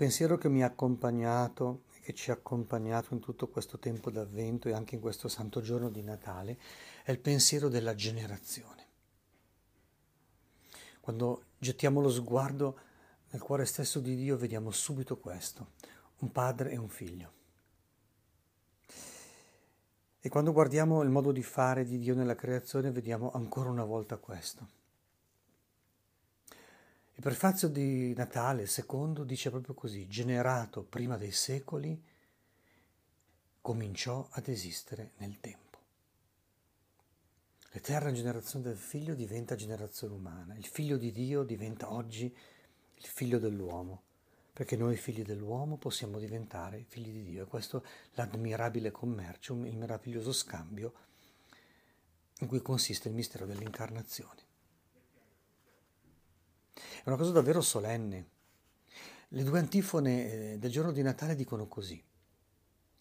pensiero che mi ha accompagnato e che ci ha accompagnato in tutto questo tempo d'avvento e anche in questo santo giorno di Natale è il pensiero della generazione. Quando gettiamo lo sguardo nel cuore stesso di Dio vediamo subito questo, un padre e un figlio. E quando guardiamo il modo di fare di Dio nella creazione vediamo ancora una volta questo. Il prefazio di Natale, secondo, dice proprio così, generato prima dei secoli, cominciò ad esistere nel tempo. L'eterna generazione del figlio diventa generazione umana, il figlio di Dio diventa oggi il figlio dell'uomo, perché noi figli dell'uomo possiamo diventare figli di Dio. E questo è l'ammirabile commercio, il meraviglioso scambio in cui consiste il mistero dell'incarnazione. È una cosa davvero solenne. Le due antifone eh, del giorno di Natale dicono così.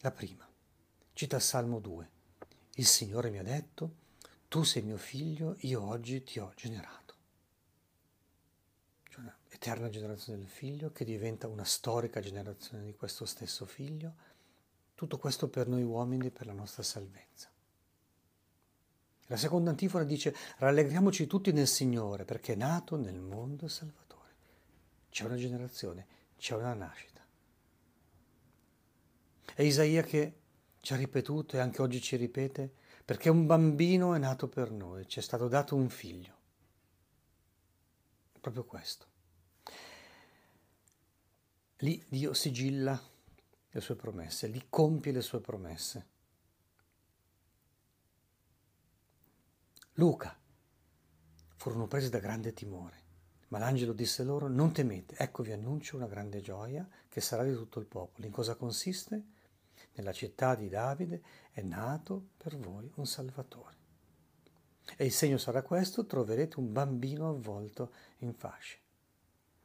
La prima, cita Salmo 2. Il Signore mi ha detto, tu sei mio figlio, io oggi ti ho generato. Cioè un'eterna generazione del figlio che diventa una storica generazione di questo stesso figlio. Tutto questo per noi uomini e per la nostra salvezza. La seconda antifona dice rallegriamoci tutti nel Signore perché è nato nel mondo il Salvatore. C'è una generazione, c'è una nascita. È Isaia che ci ha ripetuto e anche oggi ci ripete perché un bambino è nato per noi, ci è stato dato un figlio. Proprio questo. Lì Dio sigilla le sue promesse, lì compie le sue promesse. Luca. Furono presi da grande timore, ma l'angelo disse loro, non temete, ecco vi annuncio una grande gioia che sarà di tutto il popolo. In cosa consiste? Nella città di Davide è nato per voi un Salvatore. E il segno sarà questo, troverete un bambino avvolto in fasce.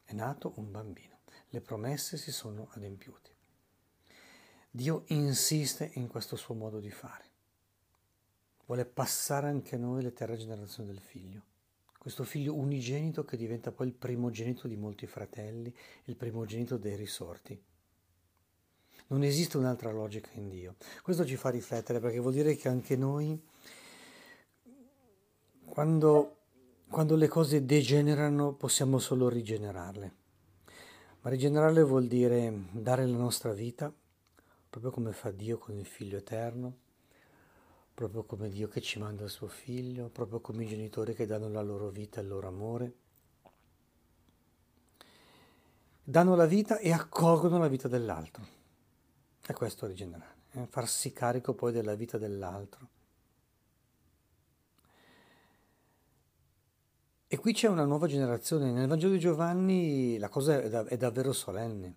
È nato un bambino. Le promesse si sono adempiute. Dio insiste in questo suo modo di fare vuole passare anche a noi l'eterna generazione del figlio. Questo figlio unigenito che diventa poi il primogenito di molti fratelli, il primogenito dei risorti. Non esiste un'altra logica in Dio. Questo ci fa riflettere perché vuol dire che anche noi, quando, quando le cose degenerano, possiamo solo rigenerarle. Ma rigenerarle vuol dire dare la nostra vita, proprio come fa Dio con il Figlio Eterno, proprio come Dio che ci manda il suo figlio, proprio come i genitori che danno la loro vita e il loro amore. Danno la vita e accolgono la vita dell'altro. È questo rigenerare, eh? farsi carico poi della vita dell'altro. E qui c'è una nuova generazione. Nel Vangelo di Giovanni la cosa è, da, è davvero solenne.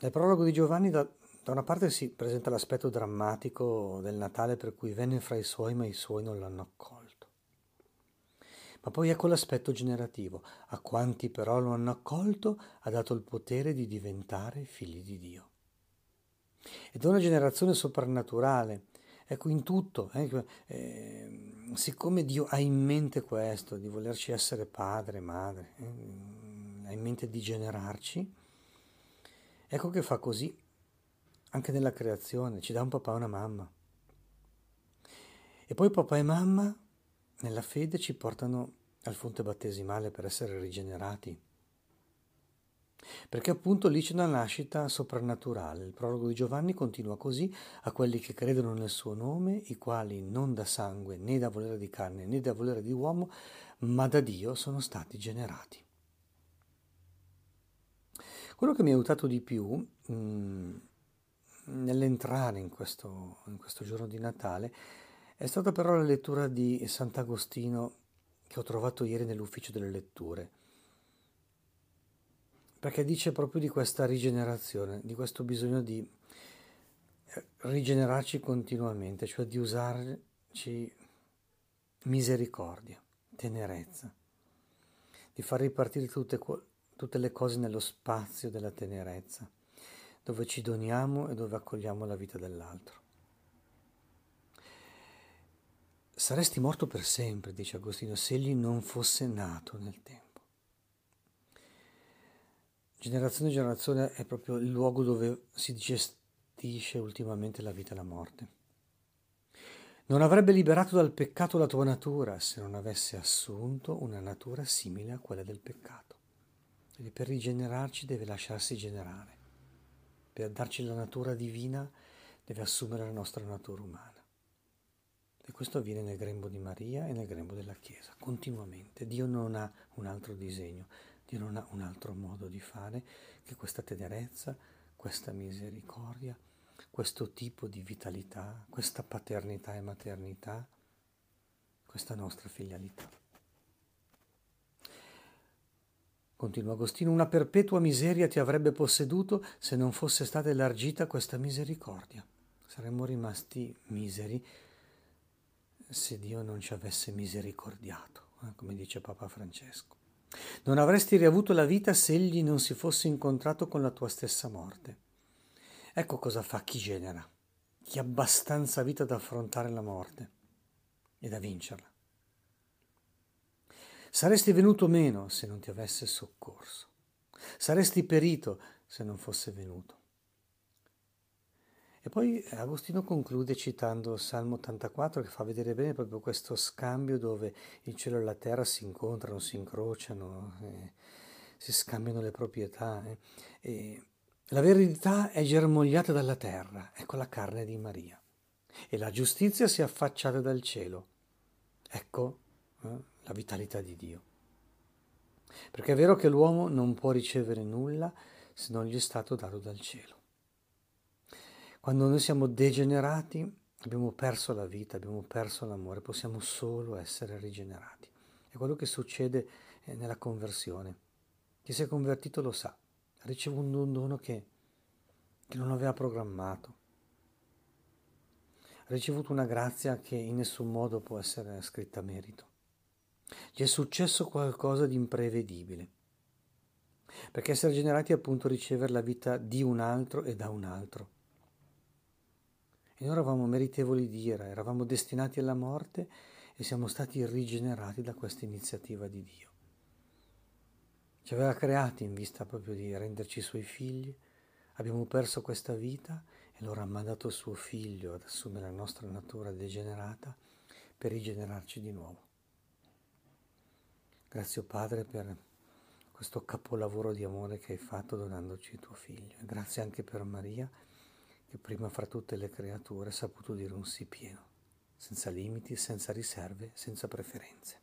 Nel prologo di Giovanni da, da una parte si presenta l'aspetto drammatico del Natale per cui venne fra i suoi ma i suoi non l'hanno accolto. Ma poi ecco l'aspetto generativo. A quanti però lo hanno accolto ha dato il potere di diventare figli di Dio. Ed è una generazione soprannaturale. Ecco, in tutto, eh, eh, siccome Dio ha in mente questo, di volerci essere padre, madre, eh, ha in mente di generarci, ecco che fa così anche nella creazione, ci dà un papà e una mamma. E poi papà e mamma nella fede ci portano al fonte battesimale per essere rigenerati. Perché appunto lì c'è una nascita soprannaturale. Il prologo di Giovanni continua così a quelli che credono nel suo nome, i quali non da sangue né da volere di carne né da volere di uomo, ma da Dio sono stati generati. Quello che mi ha aiutato di più mh, mm, nell'entrare in questo, in questo giorno di Natale è stata però la lettura di Sant'Agostino che ho trovato ieri nell'ufficio delle letture, perché dice proprio di questa rigenerazione, di questo bisogno di eh, rigenerarci continuamente, cioè di usarci misericordia, tenerezza, di far ripartire tutte, tutte le cose nello spazio della tenerezza dove ci doniamo e dove accogliamo la vita dell'altro. Saresti morto per sempre, dice Agostino, se egli non fosse nato nel tempo. generazione in generazione è proprio il luogo dove si gestisce ultimamente la vita e la morte. Non avrebbe liberato dal peccato la tua natura se non avesse assunto una natura simile a quella del peccato. Quindi per rigenerarci deve lasciarsi generare. Per darci la natura divina deve assumere la nostra natura umana. E questo avviene nel grembo di Maria e nel grembo della Chiesa, continuamente. Dio non ha un altro disegno, Dio non ha un altro modo di fare che questa tenerezza, questa misericordia, questo tipo di vitalità, questa paternità e maternità, questa nostra filialità. Continua Agostino, una perpetua miseria ti avrebbe posseduto se non fosse stata elargita questa misericordia. Saremmo rimasti miseri se Dio non ci avesse misericordiato, eh, come dice Papa Francesco. Non avresti riavuto la vita se egli non si fosse incontrato con la tua stessa morte. Ecco cosa fa chi genera, chi ha abbastanza vita da affrontare la morte e da vincerla. Saresti venuto meno se non ti avesse soccorso. Saresti perito se non fosse venuto. E poi Agostino conclude citando Salmo 84 che fa vedere bene proprio questo scambio dove il cielo e la terra si incontrano, si incrociano, eh, si scambiano le proprietà. Eh. E la verità è germogliata dalla terra, ecco la carne di Maria, e la giustizia si è affacciata dal cielo, ecco eh, la vitalità di Dio. Perché è vero che l'uomo non può ricevere nulla se non gli è stato dato dal cielo. Quando noi siamo degenerati abbiamo perso la vita, abbiamo perso l'amore, possiamo solo essere rigenerati. È quello che succede eh, nella conversione. Chi si è convertito lo sa, ha ricevuto un dono che, che non aveva programmato, ha ricevuto una grazia che in nessun modo può essere scritta a merito. Gli è successo qualcosa di imprevedibile. Perché essere generati è appunto ricevere la vita di un altro e da un altro. E noi eravamo meritevoli di ira, eravamo destinati alla morte e siamo stati rigenerati da questa iniziativa di Dio. Ci aveva creati in vista proprio di renderci suoi figli, abbiamo perso questa vita e allora ha mandato suo figlio ad assumere la nostra natura degenerata per rigenerarci di nuovo. Grazie Padre per questo capolavoro di amore che hai fatto donandoci tuo figlio. Grazie anche per Maria che prima fra tutte le creature ha saputo dire un sì pieno, senza limiti, senza riserve, senza preferenze.